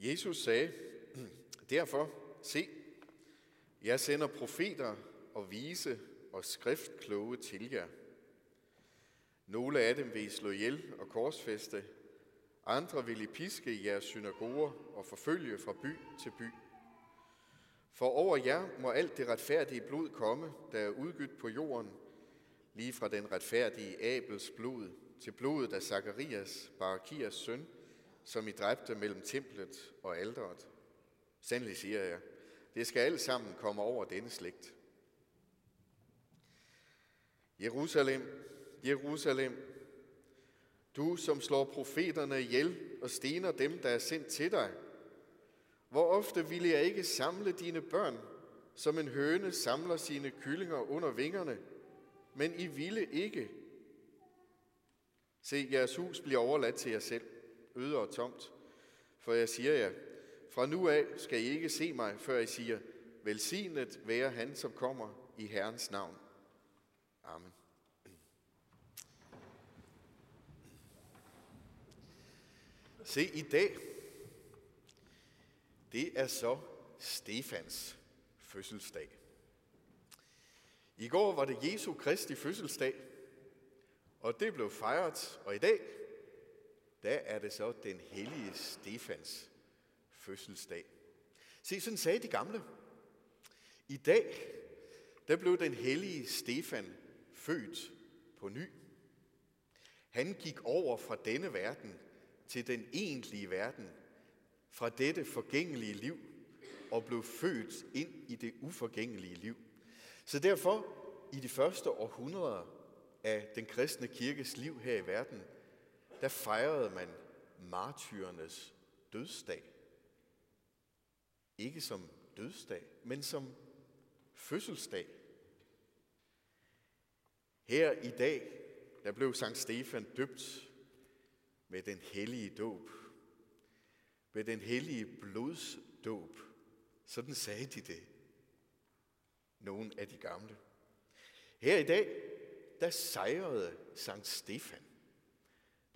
Jesus sagde, derfor, se, jeg sender profeter og vise og skriftkloge til jer. Nogle af dem vil I slå ihjel og korsfeste, andre vil I piske i jeres synagoger og forfølge fra by til by. For over jer må alt det retfærdige blod komme, der er udgydt på jorden, lige fra den retfærdige Abels blod til blodet af Zakarias, Barakias søn, som I dræbte mellem templet og alderet. Sandelig siger jeg, det skal alt sammen komme over denne slægt. Jerusalem, Jerusalem, du som slår profeterne ihjel og stener dem, der er sendt til dig. Hvor ofte ville jeg ikke samle dine børn, som en høne samler sine kyllinger under vingerne, men I ville ikke. Se, jeres hus bliver overladt til jer selv, øde og tomt. For jeg siger jer, fra nu af skal I ikke se mig, før I siger, velsignet være han, som kommer i Herrens navn. Amen. Se, i dag, det er så Stefans fødselsdag. I går var det Jesu Kristi fødselsdag, og det blev fejret, og i dag, der er det så den hellige Stefans fødselsdag. Se, sådan sagde de gamle. I dag, der blev den hellige Stefan født på ny. Han gik over fra denne verden til den egentlige verden, fra dette forgængelige liv, og blev født ind i det uforgængelige liv. Så derfor, i de første århundreder af den kristne kirkes liv her i verden, der fejrede man martyrernes dødsdag. Ikke som dødsdag, men som fødselsdag. Her i dag, der blev Sankt Stefan døbt med den hellige dåb. Med den hellige blodsdåb. Sådan sagde de det. Nogle af de gamle. Her i dag, der sejrede Sankt Stefan.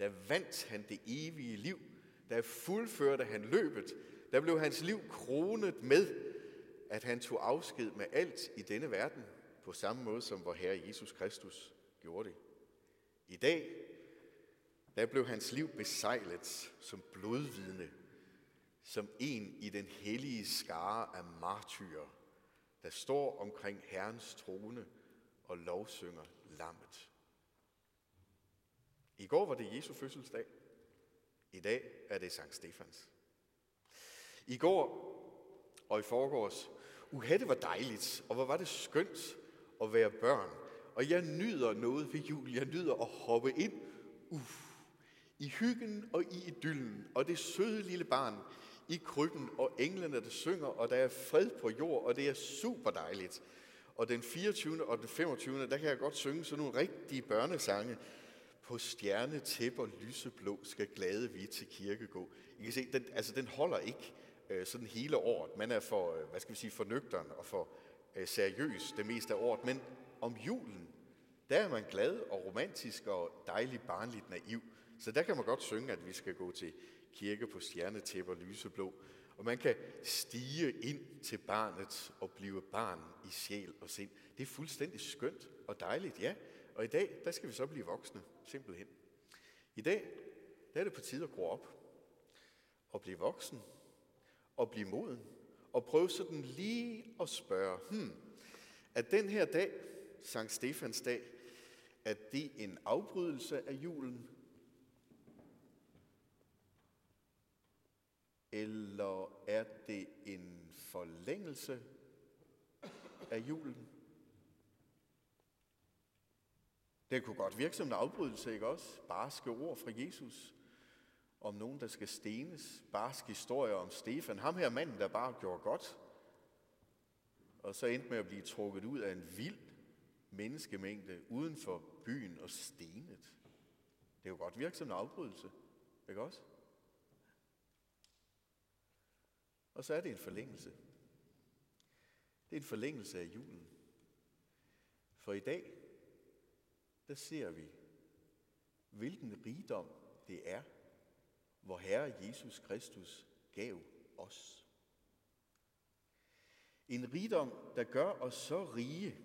Der vandt han det evige liv. Der fuldførte han løbet. Der blev hans liv kronet med, at han tog afsked med alt i denne verden, på samme måde som vor Herre Jesus Kristus gjorde det. I dag, der blev hans liv besejlet som blodvidne, som en i den hellige skare af martyrer, der står omkring Herrens trone og lovsynger lammet. I går var det Jesu fødselsdag. I dag er det Sankt Stefans. I går og i forgårs, uha, det var dejligt, og hvor var det skønt at være børn. Og jeg nyder noget ved jul. Jeg nyder at hoppe ind uf, i hyggen og i idyllen, og det søde lille barn i krybben, og englene, der synger, og der er fred på jord, og det er super dejligt. Og den 24. og den 25. der kan jeg godt synge sådan nogle rigtige børnesange. På stjernetæpper og lyseblå skal glade vi til kirke gå. I kan se, den, altså den holder ikke øh, sådan hele året. Man er for, øh, hvad skal vi sige, for nøgteren og for øh, seriøs det meste af året. Men om julen, der er man glad og romantisk og dejligt barnligt naiv. Så der kan man godt synge, at vi skal gå til kirke på stjernetæpper lyseblå. Og man kan stige ind til barnet og blive barn i sjæl og sind. Det er fuldstændig skønt og dejligt, ja. Og i dag, der skal vi så blive voksne, simpelthen. I dag, der er det på tide at gro op og blive voksen og blive moden og prøve sådan lige at spørge, hmm, at den her dag, Sankt Stefans dag, er det en afbrydelse af julen, Eller er det en forlængelse af julen? Det kunne godt virke som en afbrydelse, ikke også? Barske ord fra Jesus om nogen, der skal stenes. Barske historier om Stefan. Ham her manden, der bare gjorde godt. Og så endte med at blive trukket ud af en vild menneskemængde uden for byen og stenet. Det kunne godt virke som en afbrydelse, ikke også? Og så er det en forlængelse. Det er en forlængelse af julen. For i dag, der ser vi, hvilken rigdom det er, hvor Herre Jesus Kristus gav os. En rigdom, der gør os så rige,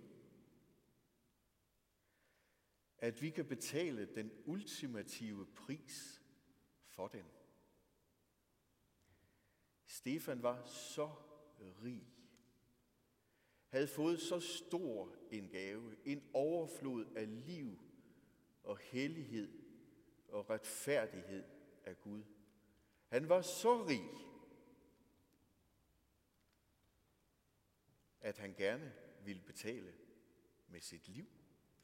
at vi kan betale den ultimative pris for den. Stefan var så rig havde fået så stor en gave, en overflod af liv og hellighed og retfærdighed af Gud. Han var så rig, at han gerne ville betale med sit liv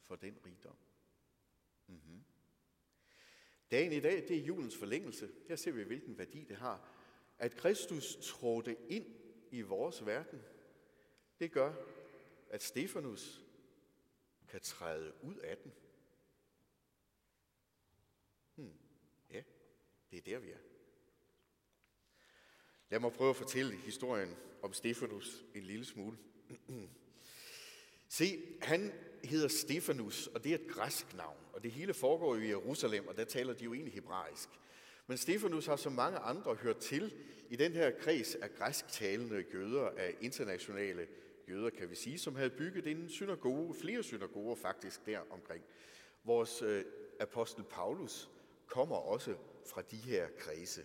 for den rigdom. Mm-hmm. Dagen i dag, det er julens forlængelse. Her ser vi, hvilken værdi det har. At Kristus trådte ind i vores verden, det gør, at Stefanus kan træde ud af den. Hmm. Ja, det er der, vi er. Lad mig prøve at fortælle historien om Stefanus en lille smule. Se, han hedder Stefanus, og det er et græsk navn, og det hele foregår i Jerusalem, og der taler de jo egentlig hebraisk. Men Stefanus har som mange andre hørt til i den her kreds af græsktalende jøder, af internationale jøder, kan vi sige, som havde bygget en synagoge, flere synagoger faktisk der omkring. Vores øh, apostel Paulus kommer også fra de her kredse.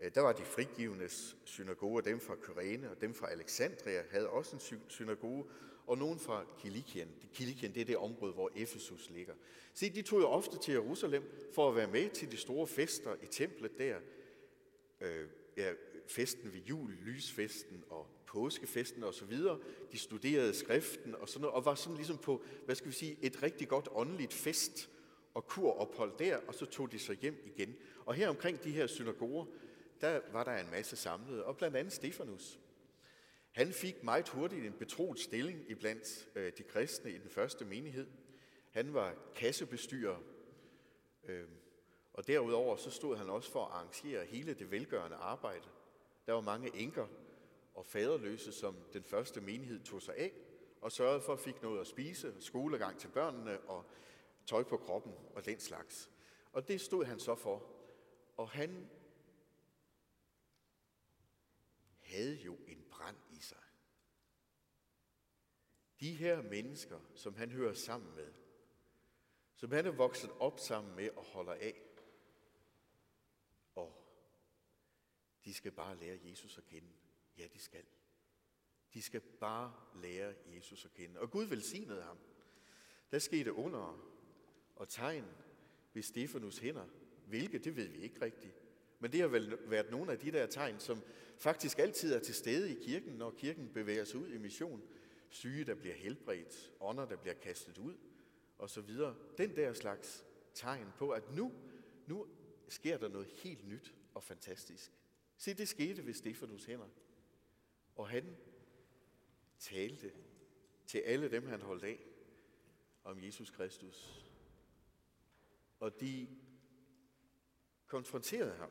Øh, der var de frigivnes synagoger, dem fra Kyrene og dem fra Alexandria havde også en synagoge, og nogen fra Kilikien. Kilikien det er det område, hvor Efesus ligger. Se, de tog jo ofte til Jerusalem for at være med til de store fester i templet der. Øh, ja, festen ved jul, lysfesten og påskefesten og så videre. De studerede skriften og sådan noget, og var sådan ligesom på, hvad skal vi sige, et rigtig godt åndeligt fest og kurophold der, og så tog de sig hjem igen. Og her omkring de her synagoger, der var der en masse samlet, og blandt andet Stefanus. Han fik meget hurtigt en betroet stilling iblandt øh, de kristne i den første menighed. Han var kassebestyrer, øh, og derudover så stod han også for at arrangere hele det velgørende arbejde. Der var mange enker og faderløse, som den første menighed tog sig af, og sørgede for at fik noget at spise, skolegang til børnene og tøj på kroppen og den slags. Og det stod han så for. Og han havde jo en brand i sig. De her mennesker, som han hører sammen med, som han er vokset op sammen med og holder af, og de skal bare lære Jesus at kende. Ja, de skal. De skal bare lære Jesus at kende. Og Gud velsignede ham. Der skete under og tegn ved Stefanus hænder. Hvilke, det ved vi ikke rigtigt. Men det har vel været nogle af de der tegn, som faktisk altid er til stede i kirken, når kirken bevæger sig ud i mission. Syge, der bliver helbredt, ånder, der bliver kastet ud, og så videre. Den der slags tegn på, at nu, nu sker der noget helt nyt og fantastisk. Se, det skete ved Stefanus hænder. Og han talte til alle dem, han holdt af, om Jesus Kristus. Og de konfronterede ham.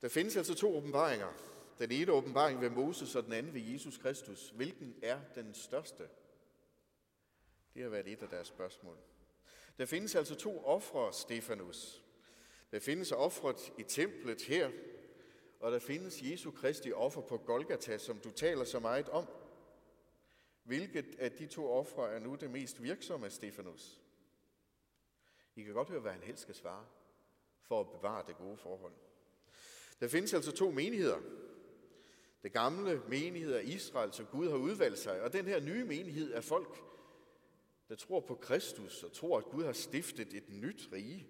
Der findes altså to åbenbaringer. Den ene åbenbaring ved Moses, og den anden ved Jesus Kristus. Hvilken er den største? Det har været et af deres spørgsmål. Der findes altså to ofre, Stefanus. Der findes offret i templet her, og der findes Jesu Kristi offer på Golgata, som du taler så meget om. Hvilket af de to ofre er nu det mest virksomme, Stefanus? I kan godt høre, hvad han helst skal svare, for at bevare det gode forhold. Der findes altså to menigheder. Det gamle menighed af Israel, som Gud har udvalgt sig, og den her nye menighed er folk, der tror på Kristus og tror, at Gud har stiftet et nyt rige.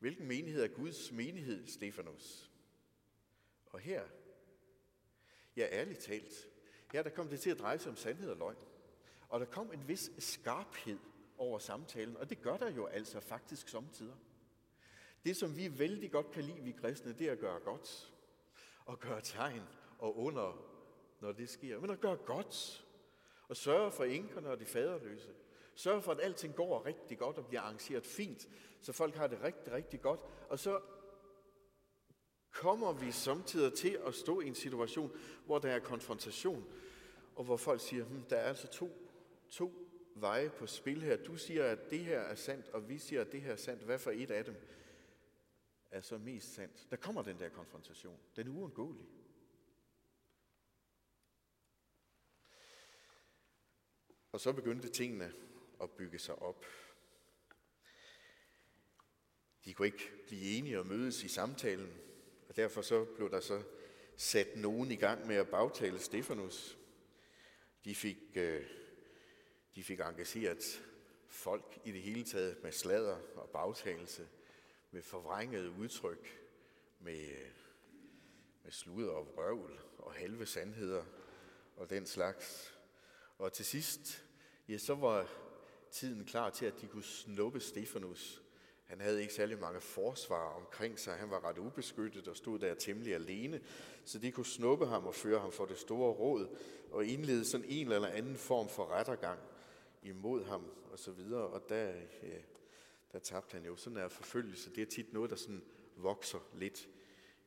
Hvilken menighed er Guds menighed, Stefanus? Og her, ja ærligt talt, her der kom det til at dreje sig om sandhed og løgn. Og der kom en vis skarphed over samtalen, og det gør der jo altså faktisk samtidig. Det, som vi vældig godt kan lide, vi kristne, det er at gøre godt. Og gøre tegn og under, når det sker. Men at gøre godt. Og sørge for enkerne og de faderløse. Sørg for, at alting går rigtig godt og bliver arrangeret fint, så folk har det rigtig, rigtig godt. Og så kommer vi samtidig til at stå i en situation, hvor der er konfrontation, og hvor folk siger, hm, der er altså to, to veje på spil her. Du siger, at det her er sandt, og vi siger, at det her er sandt. Hvad for et af dem er så mest sandt? Der kommer den der konfrontation. Den er uundgåelig. Og så begyndte tingene at bygge sig op. De kunne ikke blive enige og mødes i samtalen, og derfor så blev der så sat nogen i gang med at bagtale Stefanus. De fik, øh, de fik engageret folk i det hele taget med sladder og bagtagelse, med forvrængede udtryk, med, øh, med sludder og røvl og halve sandheder og den slags. Og til sidst, ja, så var tiden klar til, at de kunne snuppe Stefanus. Han havde ikke særlig mange forsvar omkring sig. Han var ret ubeskyttet og stod der temmelig alene. Så de kunne snuppe ham og føre ham for det store råd og indlede sådan en eller anden form for rettergang imod ham og så videre. Og der, ja, der tabte han jo. Sådan er forfølgelse. Det er tit noget, der sådan vokser lidt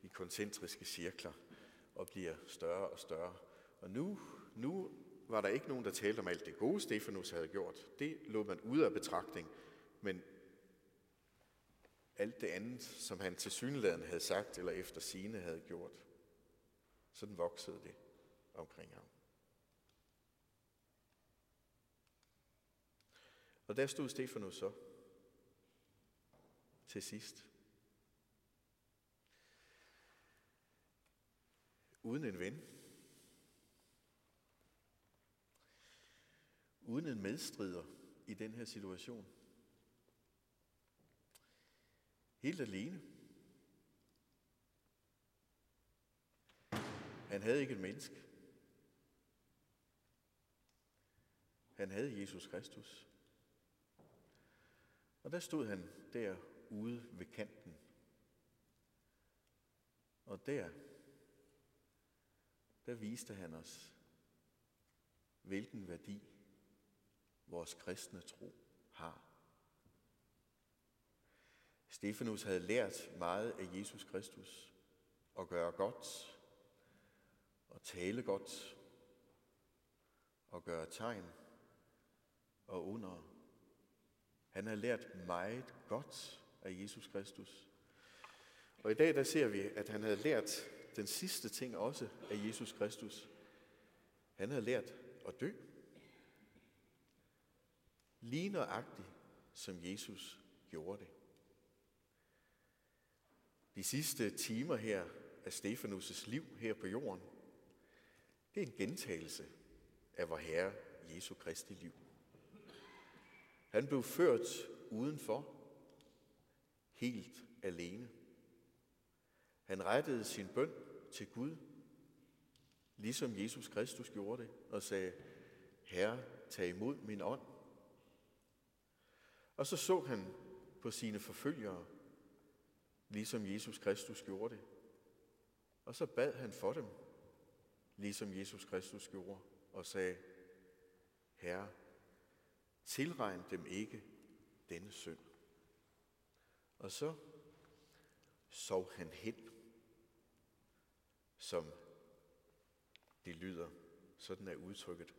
i koncentriske cirkler og bliver større og større. Og nu, nu var der ikke nogen, der talte om alt det gode, Stefanus havde gjort. Det lå man ud af betragtning. Men alt det andet, som han til synligheden havde sagt, eller efter sine havde gjort, sådan voksede det omkring ham. Og der stod Stefanus så til sidst. Uden en ven. Uden en medstrider i den her situation. Helt alene. Han havde ikke et menneske. Han havde Jesus Kristus. Og der stod han der ude ved kanten. Og der, der viste han os, hvilken værdi vores kristne tro har. Stefanus havde lært meget af Jesus Kristus at gøre godt, og tale godt, og gøre tegn og under. Han har lært meget godt af Jesus Kristus. Og i dag der ser vi, at han havde lært den sidste ting også af Jesus Kristus. Han havde lært at dø. Lige nøjagtigt, som Jesus gjorde det. De sidste timer her af Stefanus' liv her på jorden, det er en gentagelse af vor Herre Jesu Kristi liv. Han blev ført udenfor, helt alene. Han rettede sin bøn til Gud, ligesom Jesus Kristus gjorde det, og sagde, Herre, tag imod min ånd. Og så så han på sine forfølgere, ligesom Jesus Kristus gjorde det. Og så bad han for dem, ligesom Jesus Kristus gjorde, og sagde, Herre, tilregn dem ikke denne synd. Og så sov han hen, som det lyder, sådan er udtrykket,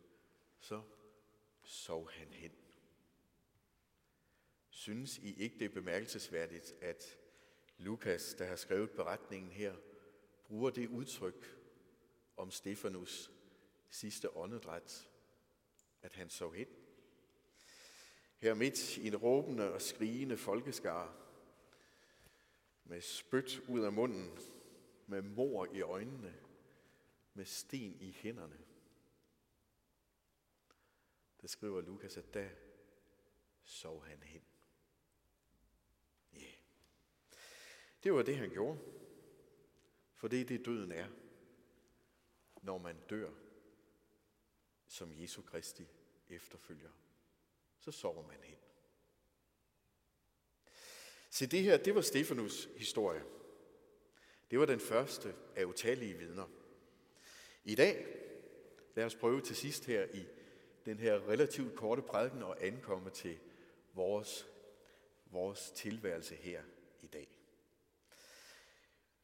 så sov han hen. Synes I ikke, det er bemærkelsesværdigt, at Lukas, der har skrevet beretningen her, bruger det udtryk om Stefanus sidste åndedræt, at han sov hen? Her midt i en råbende og skrigende folkeskare, med spyt ud af munden, med mor i øjnene, med sten i hænderne. Der skriver Lukas, at da sov han hen. Ja. Yeah. Det var det, han gjorde. For det er det, døden er, når man dør som Jesu Kristi efterfølger så sover man hen. Se, det her, det var Stefanus historie. Det var den første af utallige vidner. I dag, lad os prøve til sidst her i den her relativt korte prædiken og ankomme til vores, vores tilværelse her i dag.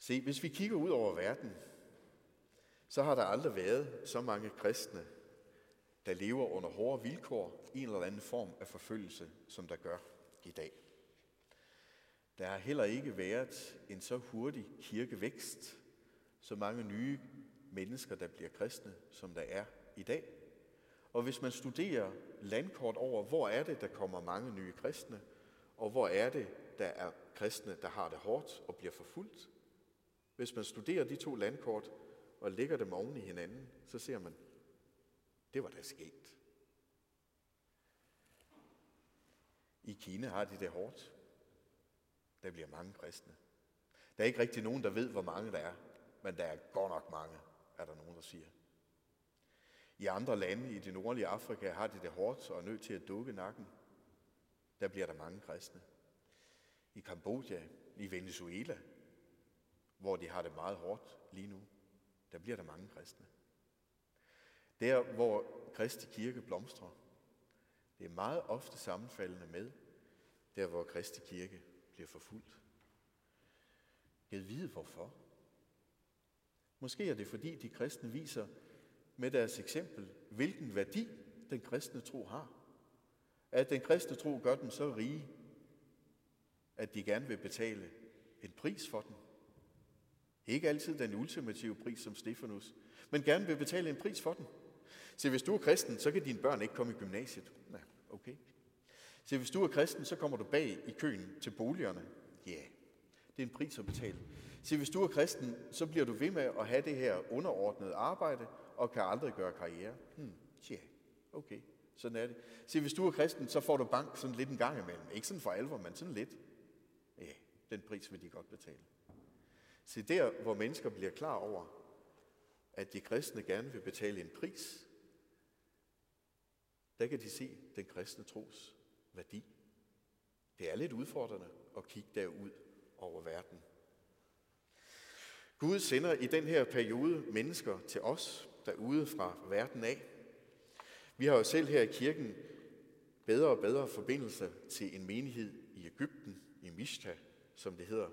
Se, hvis vi kigger ud over verden, så har der aldrig været så mange kristne, der lever under hårde vilkår i en eller anden form af forfølgelse, som der gør i dag. Der har heller ikke været en så hurtig kirkevækst, så mange nye mennesker, der bliver kristne, som der er i dag. Og hvis man studerer landkort over, hvor er det, der kommer mange nye kristne, og hvor er det, der er kristne, der har det hårdt og bliver forfulgt. Hvis man studerer de to landkort og lægger dem oven i hinanden, så ser man, det var da sket. I Kina har de det hårdt. Der bliver mange kristne. Der er ikke rigtig nogen, der ved, hvor mange der er, men der er godt nok mange, er der nogen, der siger. I andre lande i det nordlige Afrika har de det hårdt og er nødt til at dukke nakken. Der bliver der mange kristne. I Kambodja, i Venezuela, hvor de har det meget hårdt lige nu, der bliver der mange kristne. Der, hvor Kristi kirke blomstrer, det er meget ofte sammenfaldende med, der hvor Kristi kirke bliver forfulgt. Jeg vide hvorfor. Måske er det fordi de kristne viser med deres eksempel, hvilken værdi den kristne tro har. At den kristne tro gør dem så rige, at de gerne vil betale en pris for den. Ikke altid den ultimative pris som Stefanus, men gerne vil betale en pris for den. Se, hvis du er kristen, så kan dine børn ikke komme i gymnasiet. Nej, okay. Se, hvis du er kristen, så kommer du bag i køen til boligerne. Ja, yeah. det er en pris at betale. Se, hvis du er kristen, så bliver du ved med at have det her underordnede arbejde, og kan aldrig gøre karriere. Hmm, ja, okay, sådan er det. Se, hvis du er kristen, så får du bank sådan lidt en gang imellem. Ikke sådan for alvor, men sådan lidt. Ja, den pris vil de godt betale. Se der, hvor mennesker bliver klar over, at de kristne gerne vil betale en pris, der kan de se den kristne tros værdi. Det er lidt udfordrende at kigge derud over verden. Gud sender i den her periode mennesker til os derude fra verden af. Vi har jo selv her i kirken bedre og bedre forbindelse til en menighed i Ægypten, i Mishta, som det hedder.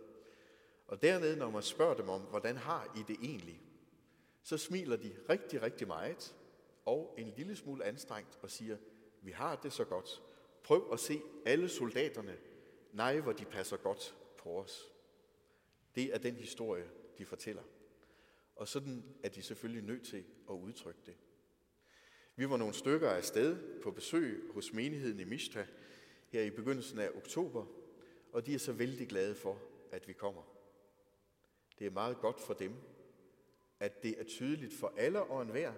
Og dernede, når man spørger dem om, hvordan har I det egentlig, så smiler de rigtig, rigtig meget og en lille smule anstrengt og siger, vi har det så godt. Prøv at se alle soldaterne. Nej, hvor de passer godt på os. Det er den historie, de fortæller. Og sådan er de selvfølgelig nødt til at udtrykke det. Vi var nogle stykker af sted på besøg hos menigheden i Mishta her i begyndelsen af oktober, og de er så vældig glade for, at vi kommer. Det er meget godt for dem, at det er tydeligt for alle og enhver,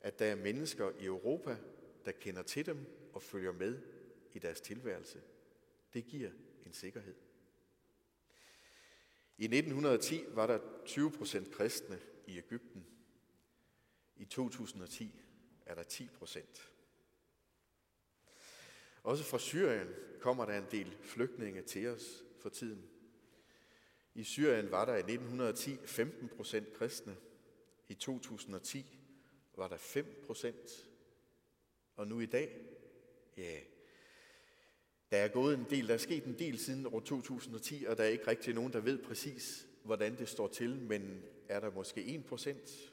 at der er mennesker i Europa, der kender til dem og følger med i deres tilværelse. Det giver en sikkerhed. I 1910 var der 20 procent kristne i Ægypten. I 2010 er der 10 procent. Også fra Syrien kommer der en del flygtninge til os for tiden. I Syrien var der i 1910 15 procent kristne. I 2010 var der 5 procent. Og nu i dag, ja, der er gået en del, der er sket en del siden år 2010, og der er ikke rigtig nogen, der ved præcis, hvordan det står til, men er der måske 1 procent,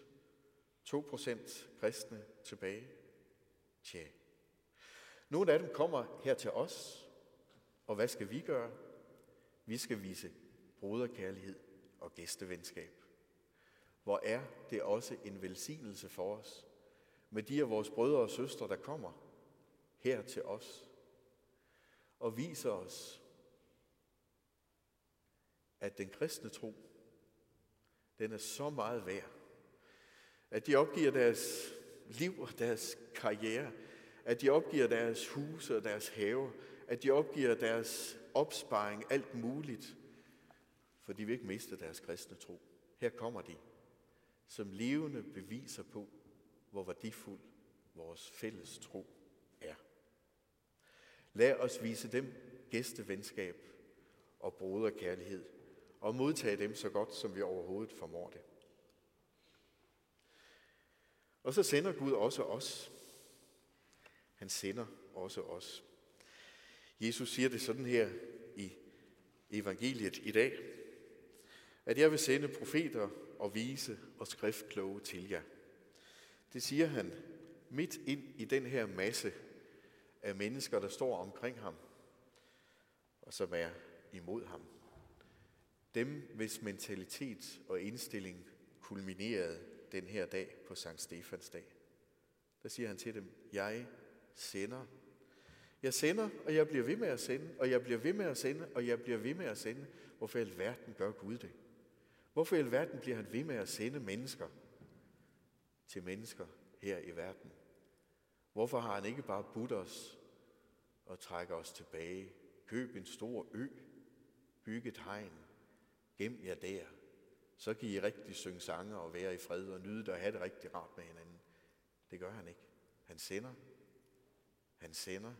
2 procent kristne tilbage? Tja. Nogle af dem kommer her til os, og hvad skal vi gøre? Vi skal vise broderkærlighed og gæstevenskab. Hvor er det også en velsignelse for os med de af vores brødre og søstre, der kommer her til os og viser os, at den kristne tro, den er så meget værd, at de opgiver deres liv og deres karriere, at de opgiver deres huse og deres have, at de opgiver deres opsparing, alt muligt, for de vil ikke miste deres kristne tro. Her kommer de, som levende beviser på, hvor værdifuld vores fælles tro er. Lad os vise dem gæstevenskab og broderkærlighed, og modtage dem så godt, som vi overhovedet formår det. Og så sender Gud også os. Han sender også os. Jesus siger det sådan her i evangeliet i dag, at jeg vil sende profeter og vise og skriftkloge til jer. Det siger han midt ind i den her masse af mennesker, der står omkring ham, og som er imod ham. Dem, hvis mentalitet og indstilling kulminerede den her dag på Sankt Stefans dag. der siger han til dem, jeg sender. Jeg sender, og jeg bliver ved med at sende, og jeg bliver ved med at sende, og jeg bliver ved med at sende. Hvorfor i alverden gør Gud det? Hvorfor i alverden bliver han ved med at sende mennesker til mennesker her i verden? Hvorfor har han ikke bare budt os og trækker os tilbage? Køb en stor ø, byg et hegn, gem jer der, så kan I rigtig synge sange og være i fred og nyde det og have det rigtig rart med hinanden. Det gør han ikke. Han sender. Han sender.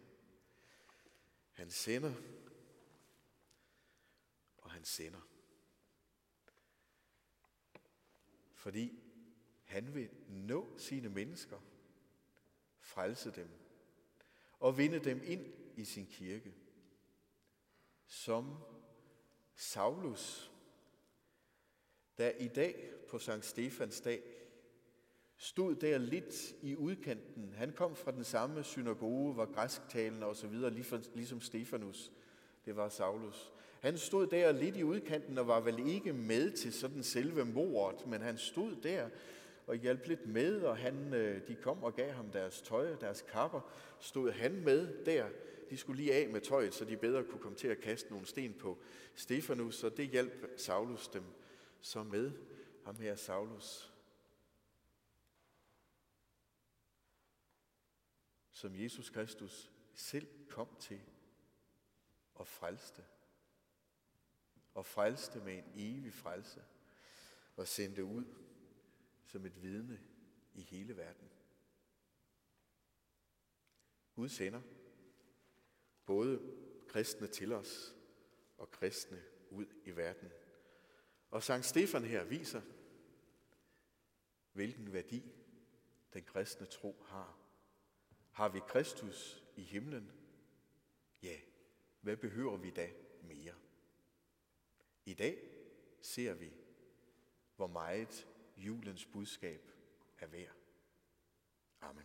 Han sender. Og han sender. Fordi han vil nå sine mennesker, frelse dem og vinde dem ind i sin kirke. Som Saulus, der i dag på Sankt Stefans dag stod der lidt i udkanten. Han kom fra den samme synagoge, var græsktalende osv., ligesom Stefanus. Det var Saulus. Han stod der lidt i udkanten og var vel ikke med til sådan selve mordet, men han stod der og hjalp lidt med, og han, øh, de kom og gav ham deres tøj, deres kapper, stod han med der. De skulle lige af med tøjet, så de bedre kunne komme til at kaste nogle sten på Stefanus, og det hjalp Saulus dem så med. Ham her Saulus, som Jesus Kristus selv kom til og frelste. Og frelste med en evig frelse og sendte ud som et vidne i hele verden. Gud sender både kristne til os og kristne ud i verden. Og Sankt Stefan her viser, hvilken værdi den kristne tro har. Har vi Kristus i himlen? Ja, hvad behøver vi da mere? I dag ser vi, hvor meget julens budskab er værd. Amen.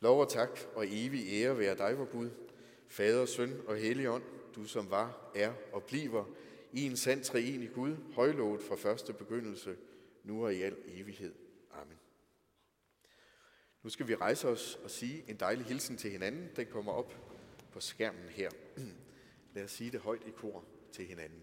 Lov og tak og evig ære være dig, vor Gud, Fader, Søn og Helligånd, du som var, er og bliver i en sand treenig Gud, højlovet fra første begyndelse, nu og i al evighed. Amen. Nu skal vi rejse os og sige en dejlig hilsen til hinanden. Den kommer op på skærmen her. Lad os sige det højt i kor til hinanden.